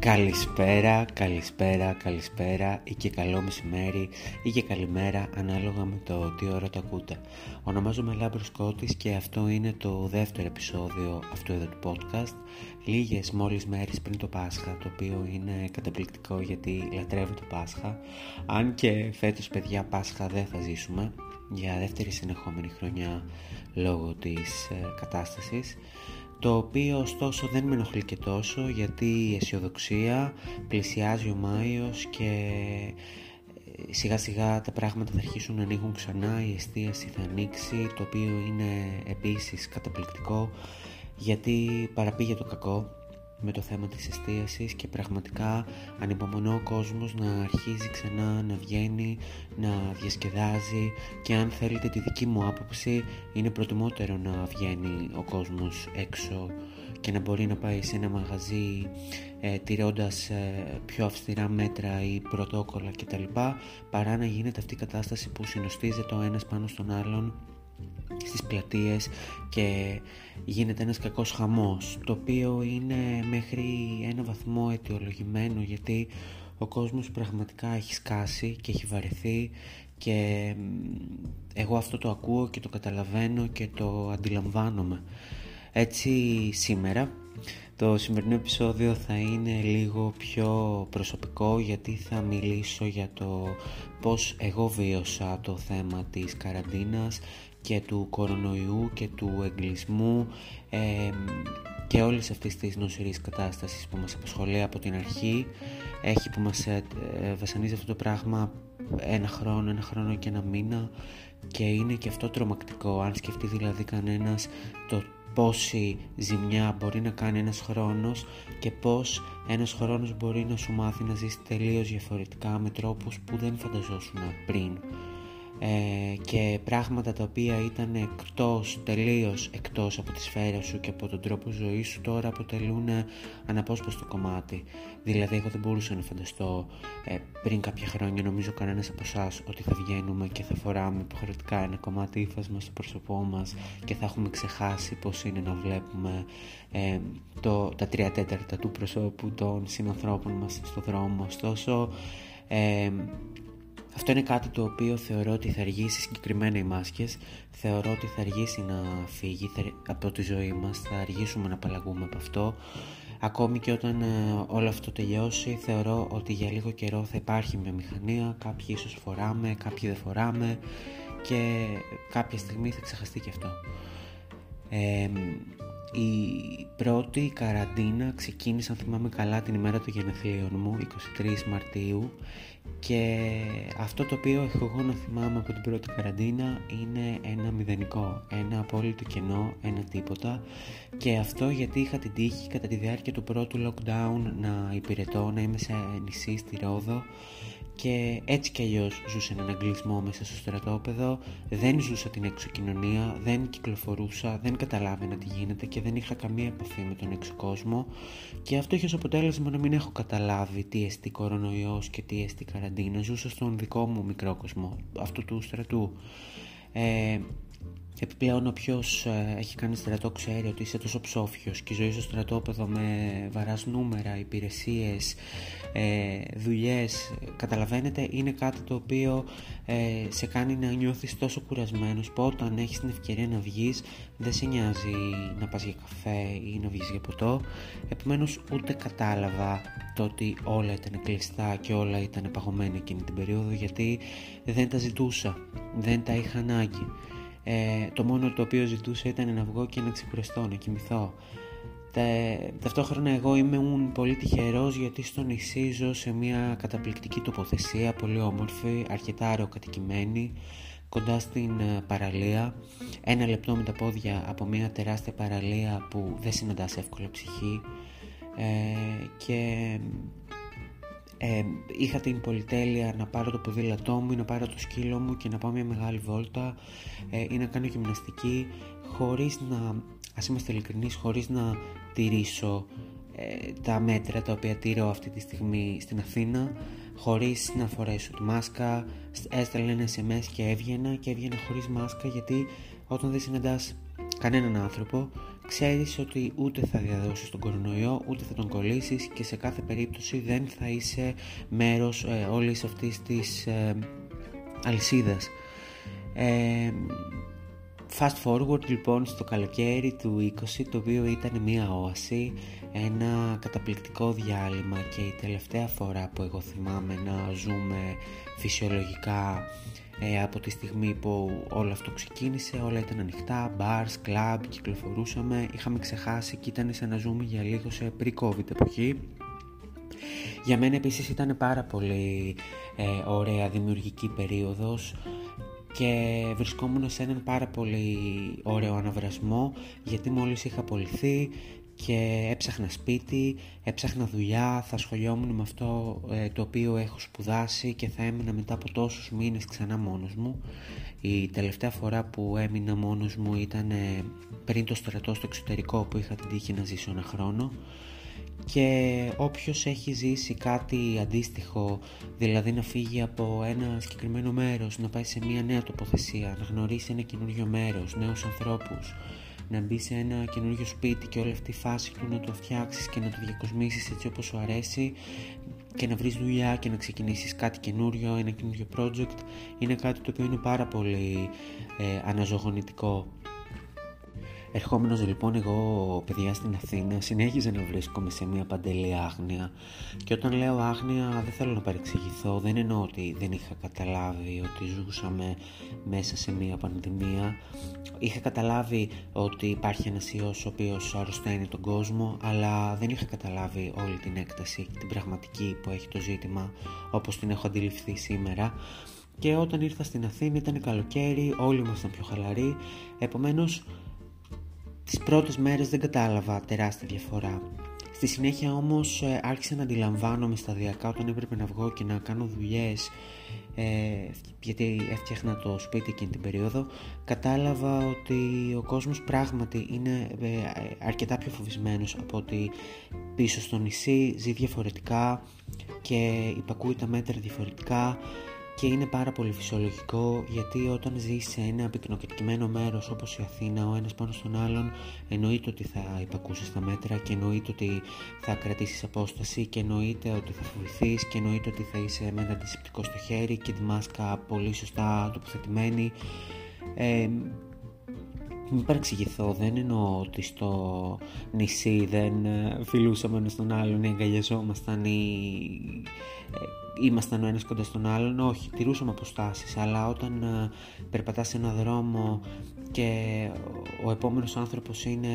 Καλησπέρα, καλησπέρα, καλησπέρα ή και καλό μεσημέρι ή και καλημέρα ανάλογα με το τι ώρα το ακούτε. Ονομάζομαι Λάμπρος Κώτης και αυτό είναι το δεύτερο επεισόδιο αυτού εδώ του podcast λίγες μόλις μέρες πριν το Πάσχα το οποίο είναι καταπληκτικό γιατί λατρεύω το Πάσχα αν και φέτος παιδιά Πάσχα δεν θα ζήσουμε για δεύτερη συνεχόμενη χρονιά λόγω της ε, κατάστασης το οποίο ωστόσο δεν με ενοχλεί και τόσο γιατί η αισιοδοξία πλησιάζει ο Μάιος και ε, σιγά σιγά τα πράγματα θα αρχίσουν να ανοίγουν ξανά, η εστίαση θα ανοίξει το οποίο είναι επίσης καταπληκτικό γιατί παραπήγε το κακό με το θέμα της εστίασης και πραγματικά ανυπομονώ ο κόσμος να αρχίζει ξανά να βγαίνει, να διασκεδάζει και αν θέλετε τη δική μου άποψη είναι προτιμότερο να βγαίνει ο κόσμος έξω και να μπορεί να πάει σε ένα μαγαζί ε, τηρώντας ε, πιο αυστηρά μέτρα ή πρωτόκολλα κτλ παρά να γίνεται αυτή η κατάσταση που συνοστίζεται ο ένας πάνω στον άλλον στις πλατείες και γίνεται ένας κακός χαμός το οποίο είναι μέχρι ένα βαθμό αιτιολογημένο γιατί ο κόσμος πραγματικά έχει σκάσει και έχει βαρεθεί και εγώ αυτό το ακούω και το καταλαβαίνω και το αντιλαμβάνομαι. Έτσι σήμερα το σημερινό επεισόδιο θα είναι λίγο πιο προσωπικό γιατί θα μιλήσω για το πώς εγώ βίωσα το θέμα της καραντίνας και του κορονοϊού και του εγκλισμού και όλης αυτής της νοσηρής κατάστασης που μας απασχολεί από την αρχή. Έχει που μας ε, ε, βασανίζει αυτό το πράγμα ένα χρόνο, ένα χρόνο και ένα μήνα και είναι και αυτό τρομακτικό. Αν σκεφτεί δηλαδή κανένας το πόση ζημιά μπορεί να κάνει ένας χρόνος και πώς ένας χρόνος μπορεί να σου μάθει να ζήσει τελείως διαφορετικά με τρόπους που δεν φανταζόσουν πριν ε, και πράγματα τα οποία ήταν εκτός, τελείως εκτός από τη σφαίρα σου και από τον τρόπο ζωής σου τώρα αποτελούν αναπόσπαστο κομμάτι. Δηλαδή εγώ δεν μπορούσα να φανταστώ ε, πριν κάποια χρόνια νομίζω κανένας από εσάς ότι θα βγαίνουμε και θα φοράμε υποχρεωτικά ένα κομμάτι ύφασμα στο πρόσωπό μας και θα έχουμε ξεχάσει πως είναι να βλέπουμε ε, το, τα τρία τέταρτα του προσώπου των συνανθρώπων μας στο δρόμο. Ωστόσο ε, αυτό είναι κάτι το οποίο θεωρώ ότι θα αργήσει συγκεκριμένα οι μάσκες. Θεωρώ ότι θα αργήσει να φύγει από τη ζωή μας. Θα αργήσουμε να απαλλαγούμε από αυτό. Ακόμη και όταν ε, όλο αυτό τελειώσει θεωρώ ότι για λίγο καιρό θα υπάρχει μια μηχανία. Κάποιοι ίσως φοράμε, κάποιοι δεν φοράμε. Και κάποια στιγμή θα ξεχαστεί και αυτό η πρώτη καραντίνα ξεκίνησε αν θυμάμαι καλά την ημέρα των γενεθλίων μου 23 Μαρτίου. Και αυτό το οποίο έχω εγώ να θυμάμαι από την πρώτη καραντίνα είναι ένα μηδενικό, ένα απόλυτο κενό, ένα τίποτα. Και αυτό γιατί είχα την τύχη κατά τη διάρκεια του πρώτου lockdown να υπηρετώ, να είμαι σε νησί στη Ρόδο και έτσι κι αλλιώς ζούσα έναν αγγλισμό μέσα στο στρατόπεδο, δεν ζούσα την έξω κοινωνία, δεν κυκλοφορούσα, δεν καταλάβαινα τι γίνεται και δεν είχα καμία επαφή με τον έξω κόσμο. Και αυτό είχε ως αποτέλεσμα να μην έχω καταλάβει τι εστί κορονοϊός και τι εστί καραντίνας, ζούσα στον δικό μου μικρό κόσμο, αυτού του στρατού. Ε, Επιπλέον όποιος ε, έχει κάνει στρατό ξέρει ότι είσαι τόσο ψόφιος και η ζωή στο στρατόπεδο με βαράς νούμερα, υπηρεσίες, ε, δουλειές, καταλαβαίνετε είναι κάτι το οποίο ε, σε κάνει να νιώθεις τόσο κουρασμένος που όταν έχεις την ευκαιρία να βγεις δεν σε νοιάζει να πας για καφέ ή να βγεις για ποτό. Επομένως ούτε κατάλαβα το ότι όλα ήταν κλειστά και όλα ήταν παγωμένα εκείνη την περίοδο γιατί δεν τα ζητούσα, δεν τα είχα ανάγκη ε, το μόνο το οποίο ζητούσα ήταν να βγω και να ξεκουραστώ, να κοιμηθώ. ταυτόχρονα εγώ είμαι πολύ τυχερός γιατί στο νησί ζω σε μια καταπληκτική τοποθεσία, πολύ όμορφη, αρκετά αεροκατοικημένη, κοντά στην ε, παραλία, ένα λεπτό με τα πόδια από μια τεράστια παραλία που δεν συναντάς εύκολα ψυχή ε, και ε, είχα την πολυτέλεια να πάρω το ποδήλατό μου ή να πάρω το σκύλο μου και να πάω μια μεγάλη βόλτα. Ε, ή να κάνω γυμναστική χωρίς να, ας είμαστε ειλικρινείς, χωρίς να τηρήσω ε, τα μέτρα τα οποία τηρώ αυτή τη στιγμή στην Αθήνα χωρίς να φορέσω τη μάσκα. Έστελνα ένα SMS και έβγαινα και έβγαινα χωρίς μάσκα γιατί όταν δεν συναντάς κανέναν άνθρωπο ξέρεις ότι ούτε θα διαδώσεις τον κορονοϊό, ούτε θα τον κολλήσεις και σε κάθε περίπτωση δεν θα είσαι μέρος ε, όλης αυτής της ε, αλυσίδας. Ε, fast forward λοιπόν στο καλοκαίρι του 20 το οποίο ήταν μια όαση, ένα καταπληκτικό διάλειμμα και η τελευταία φορά που εγώ θυμάμαι να ζούμε φυσιολογικά ε, από τη στιγμή που όλο αυτό ξεκίνησε, όλα ήταν ανοιχτά, bars, club, κυκλοφορούσαμε, είχαμε ξεχάσει και ήταν σαν να ζούμε για λίγο σε pre-covid εποχή. Για μένα επίσης ήταν πάρα πολύ ε, ωραία δημιουργική περίοδος και βρισκόμουν σε έναν πάρα πολύ ωραίο αναβρασμό γιατί μόλις είχα απολυθεί και έψαχνα σπίτι, έψαχνα δουλειά, θα ασχολιόμουν με αυτό ε, το οποίο έχω σπουδάσει και θα έμεινα μετά από τόσους μήνες ξανά μόνος μου. Η τελευταία φορά που έμεινα μόνος μου ήταν ε, πριν το στρατό στο εξωτερικό που είχα την τύχη να ζήσω ένα χρόνο και όποιος έχει ζήσει κάτι αντίστοιχο, δηλαδή να φύγει από ένα συγκεκριμένο μέρος, να πάει σε μια νέα τοποθεσία, να γνωρίσει ένα καινούριο μέρος, νέους ανθρώπους, να μπει σε ένα καινούριο σπίτι και όλη αυτή η φάση του να το φτιάξεις και να το διακοσμήσεις έτσι όπως σου αρέσει και να βρεις δουλειά και να ξεκινήσεις κάτι καινούριο, ένα καινούριο project είναι κάτι το οποίο είναι πάρα πολύ ε, αναζωογονητικό Ερχόμενος λοιπόν εγώ παιδιά στην Αθήνα συνέχιζα να βρίσκομαι σε μια παντελή άγνοια. Και όταν λέω άγνοια δεν θέλω να παρεξηγηθώ, δεν εννοώ ότι δεν είχα καταλάβει ότι ζούσαμε μέσα σε μια πανδημία. Είχα καταλάβει ότι υπάρχει ένας ιός ο οποίος αρρωσταίνει τον κόσμο αλλά δεν είχα καταλάβει όλη την έκταση την πραγματική που έχει το ζήτημα όπως την έχω αντιληφθεί σήμερα. Και όταν ήρθα στην Αθήνα ήταν καλοκαίρι, όλοι ήμασταν πιο χαλαροί, επομένως Τις πρώτες μέρες δεν κατάλαβα τεράστια διαφορά. Στη συνέχεια όμως ε, άρχισα να αντιλαμβάνομαι σταδιακά όταν έπρεπε να βγω και να κάνω δουλειές ε, γιατί έφτιαχνα το σπίτι εκείνη την περίοδο κατάλαβα ότι ο κόσμος πράγματι είναι ε, αρκετά πιο φοβισμένος από ότι πίσω στο νησί ζει διαφορετικά και υπακούει τα μέτρα διαφορετικά και είναι πάρα πολύ φυσιολογικό γιατί όταν ζεις σε ένα πυκνοκατοικημένο μέρος όπως η Αθήνα ο ένας πάνω στον άλλον εννοείται ότι θα υπακούσεις τα μέτρα και εννοείται ότι θα κρατήσεις απόσταση και εννοείται ότι θα φοβηθείς και εννοείται ότι θα είσαι με ένα αντισηπτικό στο χέρι και τη μάσκα πολύ σωστά τοποθετημένη. Ε, μην παρεξηγηθώ, δεν εννοώ ότι στο νησί δεν ε, φιλούσαμε ένας τον άλλον ή αγκαλιαζόμασταν ή ε, ήμασταν ο ένας κοντά στον άλλον, όχι, τηρούσαμε αποστάσεις, αλλά όταν ε, περπατάς σε ένα δρόμο και ο επόμενος άνθρωπος είναι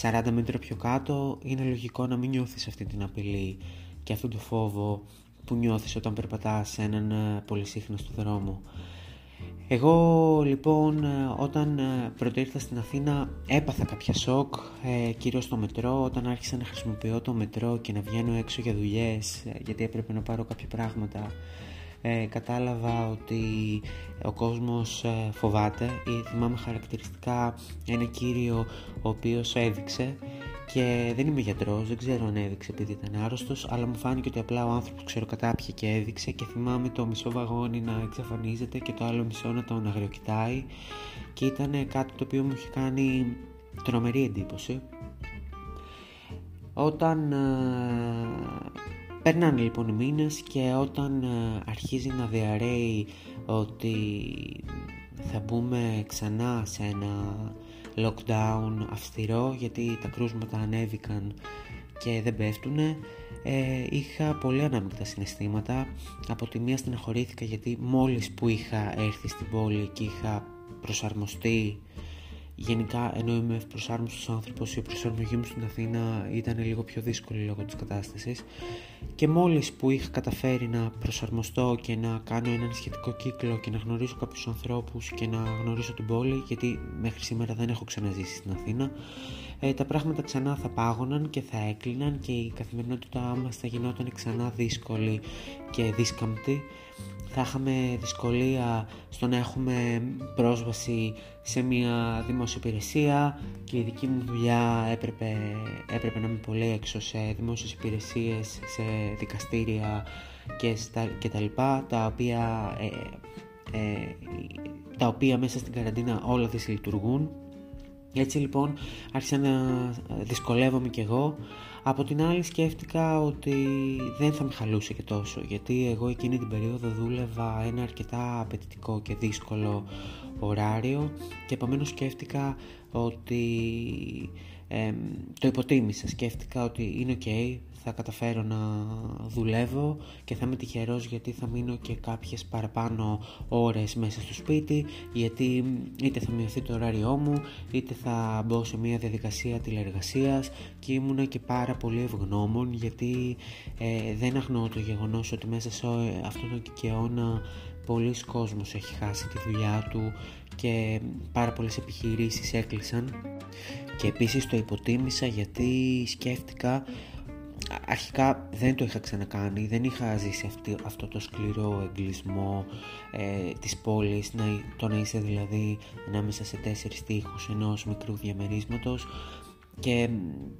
40 μέτρα πιο κάτω, είναι λογικό να μην νιώθεις αυτή την απειλή και αυτόν τον φόβο που νιώθεις όταν περπατάς σε έναν πολύ στο δρόμο. Εγώ λοιπόν όταν ε, πρώτα ήρθα στην Αθήνα έπαθα κάποια σοκ, ε, κυρίως στο μετρό, όταν άρχισα να χρησιμοποιώ το μετρό και να βγαίνω έξω για δουλειές ε, γιατί έπρεπε να πάρω κάποια πράγματα ε, κατάλαβα ότι ο κόσμος ε, φοβάται. Ή θυμάμαι χαρακτηριστικά ένα κύριο ο οποίος έδειξε και δεν είμαι γιατρός, δεν ξέρω αν έδειξε επειδή ήταν άρρωστος, αλλά μου φάνηκε ότι απλά ο άνθρωπος ξέρω κατάπιε και έδειξε και θυμάμαι το μισό βαγόνι να εξαφανίζεται και το άλλο μισό να τον αγριοκοιτάει και ήταν κάτι το οποίο μου είχε κάνει τρομερή εντύπωση. Όταν ε, περνάνε λοιπόν οι μήνες και όταν ε, αρχίζει να διαρρέει ότι θα μπούμε ξανά σε ένα lockdown αυστηρό γιατί τα κρούσματα ανέβηκαν και δεν πέφτουνε. Ε, είχα πολύ ανάμεικτα συναισθήματα. Από τη μία στεναχωρήθηκα γιατί μόλις που είχα έρθει στην πόλη και είχα προσαρμοστεί Γενικά, ενώ είμαι ευπροσάρμοστος άνθρωπος, η προσαρμογή μου στην Αθήνα ήταν λίγο πιο δύσκολη λόγω της κατάστασης. Και μόλις που είχα καταφέρει να προσαρμοστώ και να κάνω έναν σχετικό κύκλο και να γνωρίσω κάποιους ανθρώπους και να γνωρίσω την πόλη, γιατί μέχρι σήμερα δεν έχω ξαναζήσει στην Αθήνα, ε, τα πράγματα ξανά θα πάγωναν και θα έκλειναν και η καθημερινότητά μας θα γινόταν ξανά δύσκολη και δίσκαμπτη θα είχαμε δυσκολία στο να έχουμε πρόσβαση σε μια δημόσια υπηρεσία και η δική μου δουλειά έπρεπε, έπρεπε να είμαι πολύ έξω σε δημόσιες υπηρεσίες, σε δικαστήρια και, στα, και τα λοιπά, τα οποία, ε, ε, τα οποία μέσα στην καραντίνα όλα δυσλειτουργούν Έτσι λοιπόν άρχισα να δυσκολεύομαι κι εγώ. Από την άλλη σκέφτηκα ότι δεν θα με χαλούσε και τόσο γιατί εγώ εκείνη την περίοδο δούλευα ένα αρκετά απαιτητικό και δύσκολο ωράριο και επομένως σκέφτηκα ότι το υποτίμησα. Σκέφτηκα ότι είναι ok, θα καταφέρω να δουλεύω και θα είμαι τυχερός γιατί θα μείνω και κάποιες παραπάνω ώρες μέσα στο σπίτι γιατί είτε θα μειωθεί το ωράριό μου είτε θα μπω σε μια διαδικασία τηλεργασίας και ήμουνα και πάρα πολύ ευγνώμων γιατί ε, δεν αγνοώ το γεγονός ότι μέσα σε αυτόν τον κικαιώνα πολλοί κόσμος έχει χάσει τη δουλειά του και πάρα πολλές επιχειρήσεις έκλεισαν και επίσης το υποτίμησα γιατί σκέφτηκα αρχικά δεν το είχα ξανακάνει, δεν είχα ζήσει αυτή, αυτό το σκληρό εγκλισμό ε, της πόλης, να, το να είσαι δηλαδή ανάμεσα σε τέσσερις τείχους ενός μικρού διαμερίσματος και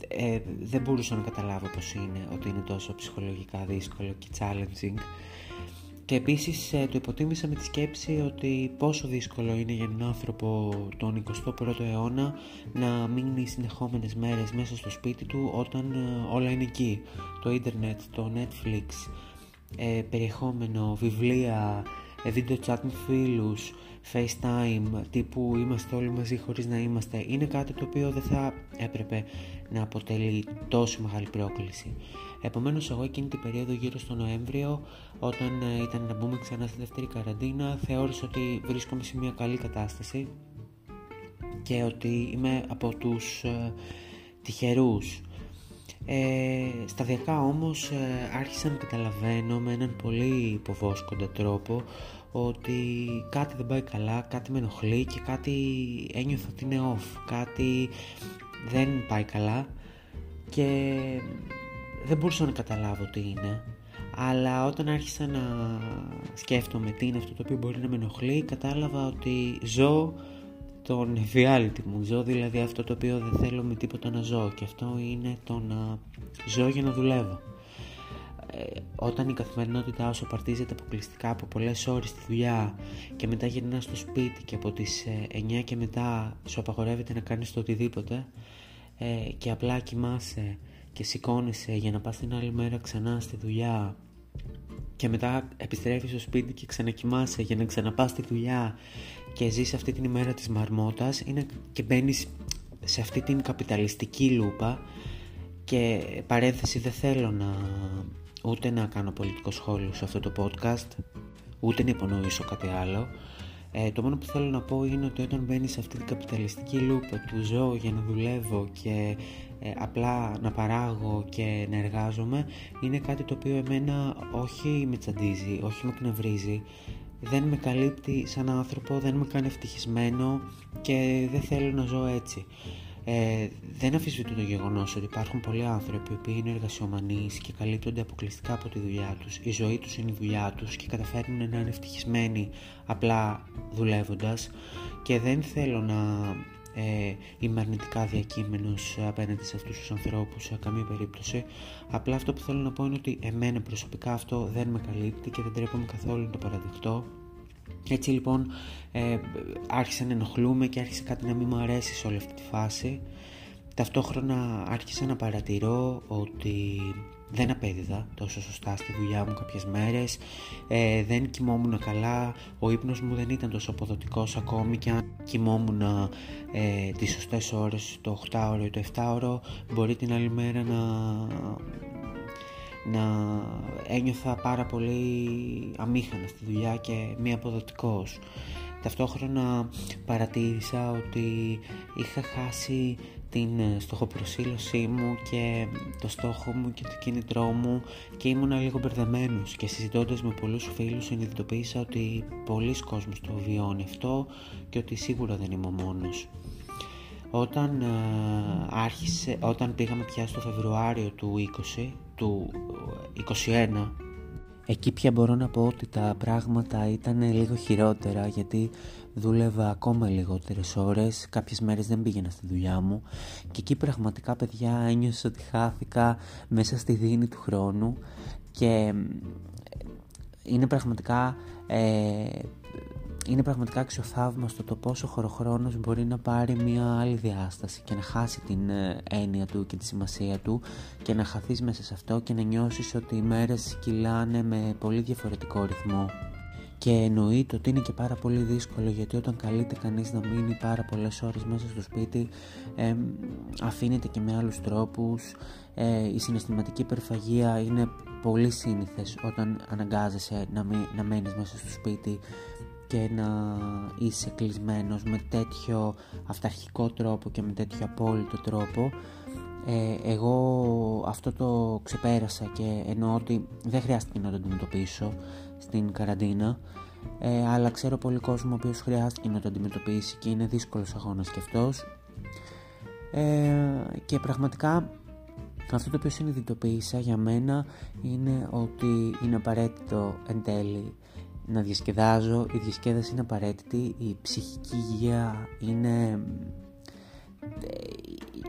ε, δεν μπορούσα να καταλάβω πως είναι, ότι είναι τόσο ψυχολογικά δύσκολο και challenging και επίσης ε, το υποτίμησα με τη σκέψη ότι πόσο δύσκολο είναι για έναν άνθρωπο τον 21ο αιώνα να μείνει συνεχόμενες μέρες μέσα στο σπίτι του όταν ε, όλα είναι εκεί. Το ίντερνετ, το Netflix, ε, περιεχόμενο, βιβλία, βίντεο chat με φίλους, FaceTime, τύπου είμαστε όλοι μαζί χωρίς να είμαστε, είναι κάτι το οποίο δεν θα έπρεπε να αποτελεί τόσο μεγάλη πρόκληση. Επομένως εγώ εκείνη την περίοδο γύρω στο Νοέμβριο όταν ε, ήταν να μπούμε ξανά στη δεύτερη καραντίνα θεώρησα ότι βρίσκομαι σε μια καλή κατάσταση και ότι είμαι από τους ε, τυχερούς. Ε, σταδιακά όμως ε, άρχισα να καταλαβαίνω με έναν πολύ υποβόσκοντα τρόπο ότι κάτι δεν πάει καλά, κάτι με ενοχλεί και κάτι ένιωθα ότι είναι off, κάτι δεν πάει καλά και δεν μπορούσα να καταλάβω τι είναι αλλά όταν άρχισα να σκέφτομαι τι είναι αυτό το οποίο μπορεί να με ενοχλεί κατάλαβα ότι ζω τον εφιάλτη μου. Ζω δηλαδή αυτό το οποίο δεν θέλω με τίποτα να ζω και αυτό είναι το να ζω για να δουλεύω. Ε, όταν η καθημερινότητά σου απαρτίζεται αποκλειστικά από πολλές ώρες στη δουλειά και μετά γυρνάς στο σπίτι και από τις 9 ε, και μετά σου απαγορεύεται να κάνεις το οτιδήποτε ε, και απλά κοιμάσαι και σηκώνεσαι για να πας την άλλη μέρα ξανά στη δουλειά και μετά επιστρέφεις στο σπίτι και ξανακοιμάσαι για να ξαναπάς στη δουλειά και ζεις αυτή την ημέρα της μαρμότας είναι και μπαίνεις σε αυτή την καπιταλιστική λούπα και παρένθεση δεν θέλω να ούτε να κάνω πολιτικό σχόλιο σε αυτό το podcast ούτε να υπονοήσω κάτι άλλο ε, το μόνο που θέλω να πω είναι ότι όταν μπαίνεις σε αυτή την καπιταλιστική λούπα του ζω για να δουλεύω και ε, απλά να παράγω και να εργάζομαι είναι κάτι το οποίο εμένα όχι με τσαντίζει, όχι με κνευρίζει δεν με καλύπτει σαν άνθρωπο, δεν με κάνει ευτυχισμένο και δεν θέλω να ζω έτσι. Ε, δεν αφισβητώ το γεγονός ότι υπάρχουν πολλοί άνθρωποι που είναι εργασιομανείς και καλύπτονται αποκλειστικά από τη δουλειά τους. Η ζωή τους είναι η δουλειά τους και καταφέρνουν να είναι ευτυχισμένοι απλά δουλεύοντας. Και δεν θέλω να ε, είμαι αρνητικά διακείμενος απέναντι σε αυτούς τους ανθρώπους σε καμία περίπτωση απλά αυτό που θέλω να πω είναι ότι εμένα προσωπικά αυτό δεν με καλύπτει και δεν τρέπομαι καθόλου να το παραδεχτώ έτσι λοιπόν ε, άρχισα να ενοχλούμε και άρχισε κάτι να μην μου αρέσει σε όλη αυτή τη φάση. Ταυτόχρονα άρχισα να παρατηρώ ότι δεν απέδιδα τόσο σωστά στη δουλειά μου κάποιες μέρες. Ε, δεν κοιμόμουν καλά. Ο ύπνος μου δεν ήταν τόσο αποδοτικός ακόμη και αν κοιμόμουν ε, τις σωστές ώρες το 8ωρο ή το 7ωρο μπορεί την άλλη μέρα να να ένιωθα πάρα πολύ αμήχανα στη δουλειά και μη αποδοτικός. Ταυτόχρονα παρατήρησα ότι είχα χάσει την ε, στοχοπροσύλωσή μου και το στόχο μου και το κίνητρό μου και ήμουν λίγο μπερδεμένος και συζητώντας με πολλούς φίλους συνειδητοποίησα ότι πολλοί κόσμος το βιώνει αυτό και ότι σίγουρα δεν είμαι ο μόνος. Όταν, ε, άρχισε, όταν πήγαμε πια στο Φεβρουάριο του 20, του 21, εκεί πια μπορώ να πω ότι τα πράγματα ήταν λίγο χειρότερα γιατί δούλευα ακόμα λιγότερες ώρες, κάποιες μέρες δεν πήγαινα στη δουλειά μου. Και εκεί πραγματικά παιδιά ένιωσα ότι χάθηκα μέσα στη δίνη του χρόνου. Και είναι πραγματικά ε, είναι πραγματικά αξιοθαύμαστο το πόσο χωροχρόνος μπορεί να πάρει μια άλλη διάσταση και να χάσει την ε, έννοια του και τη σημασία του και να χαθείς μέσα σε αυτό και να νιώσεις ότι οι μέρες κυλάνε με πολύ διαφορετικό ρυθμό. Και εννοείται ότι είναι και πάρα πολύ δύσκολο γιατί όταν καλείται κανείς να μείνει πάρα πολλές ώρες μέσα στο σπίτι ε, αφήνεται και με άλλους τρόπους ε, η συναισθηματική υπερφαγία είναι πολύ σύνηθες όταν αναγκάζεσαι να, μη, να μένεις μέσα στο σπίτι και να είσαι κλεισμένος με τέτοιο αυταρχικό τρόπο και με τέτοιο απόλυτο τρόπο. Ε, εγώ αυτό το ξεπέρασα και εννοώ ότι δεν χρειάστηκε να το αντιμετωπίσω στην καραντίνα. Ε, αλλά ξέρω πολύ κόσμο ο οποίος χρειάστηκε να το αντιμετωπίσει και είναι δύσκολος αγώνας και αυτός. Ε, και πραγματικά αυτό το οποίο συνειδητοποίησα για μένα είναι ότι είναι απαραίτητο εν τέλει να διασκεδάζω, η διασκέδαση είναι απαραίτητη, η ψυχική υγεία είναι...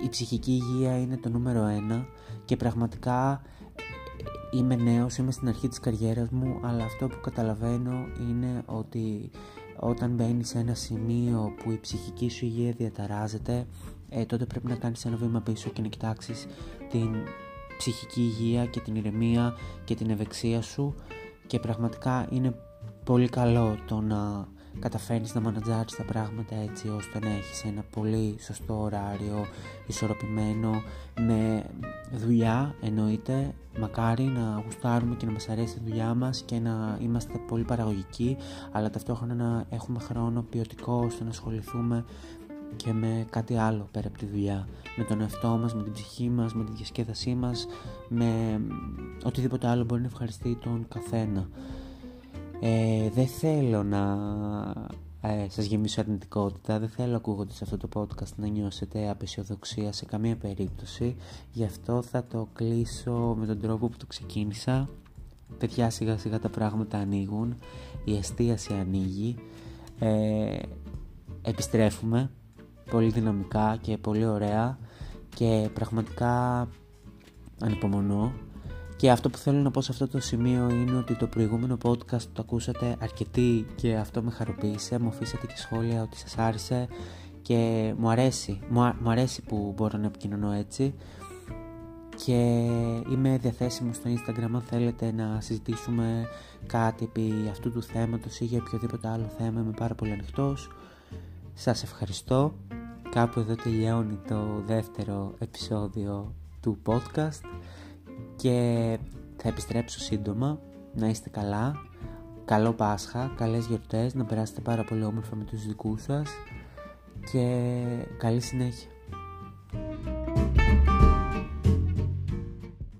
Η ψυχική υγεία είναι το νούμερο ένα. Και πραγματικά είμαι νέος, είμαι στην αρχή της καριέρας μου αλλά αυτό που καταλαβαίνω είναι ότι όταν μπαίνεις σε ένα σημείο που η ψυχική σου υγεία διαταράζεται ε, τότε πρέπει να κάνεις ένα βήμα πίσω και να κοιτάξεις την ψυχική υγεία και την ηρεμία και την ευεξία σου. Και πραγματικά είναι πολύ καλό το να καταφέρνεις να μανατζάρεις τα πράγματα έτσι ώστε να έχεις ένα πολύ σωστό ωράριο, ισορροπημένο, με δουλειά εννοείται, μακάρι να γουστάρουμε και να μας αρέσει η δουλειά μας και να είμαστε πολύ παραγωγικοί, αλλά ταυτόχρονα να έχουμε χρόνο ποιοτικό ώστε να ασχοληθούμε και με κάτι άλλο πέρα από τη δουλειά, με τον εαυτό μας, με την ψυχή μας, με τη διασκέδασή μας, με οτιδήποτε άλλο μπορεί να ευχαριστεί τον καθένα. Ε, δεν θέλω να ε, σας γεμίσω αρνητικότητα, δεν θέλω ακούγοντας σε αυτό το podcast να νιώσετε απεσιοδοξία σε καμία περίπτωση, γι' αυτό θα το κλείσω με τον τρόπο που το ξεκίνησα. Παιδιά σιγά σιγά τα πράγματα ανοίγουν, η εστίαση ανοίγει, ε, επιστρέφουμε πολύ δυναμικά και πολύ ωραία. Και πραγματικά ανυπομονώ και αυτό που θέλω να πω σε αυτό το σημείο είναι ότι το προηγούμενο podcast το ακούσατε αρκετοί και αυτό με χαροποίησε. Μου αφήσατε και σχόλια ότι σας άρεσε και μου αρέσει, μου, αρέσει που μπορώ να επικοινωνώ έτσι και είμαι διαθέσιμος στο Instagram αν θέλετε να συζητήσουμε κάτι επί αυτού του θέματος ή για οποιοδήποτε άλλο θέμα είμαι πάρα πολύ ανοιχτός. Σας ευχαριστώ. Κάπου εδώ τελειώνει το δεύτερο επεισόδιο του podcast και θα επιστρέψω σύντομα. Να είστε καλά. Καλό Πάσχα, καλές γιορτές, να περάσετε πάρα πολύ όμορφα με τους δικούς σας και καλή συνέχεια.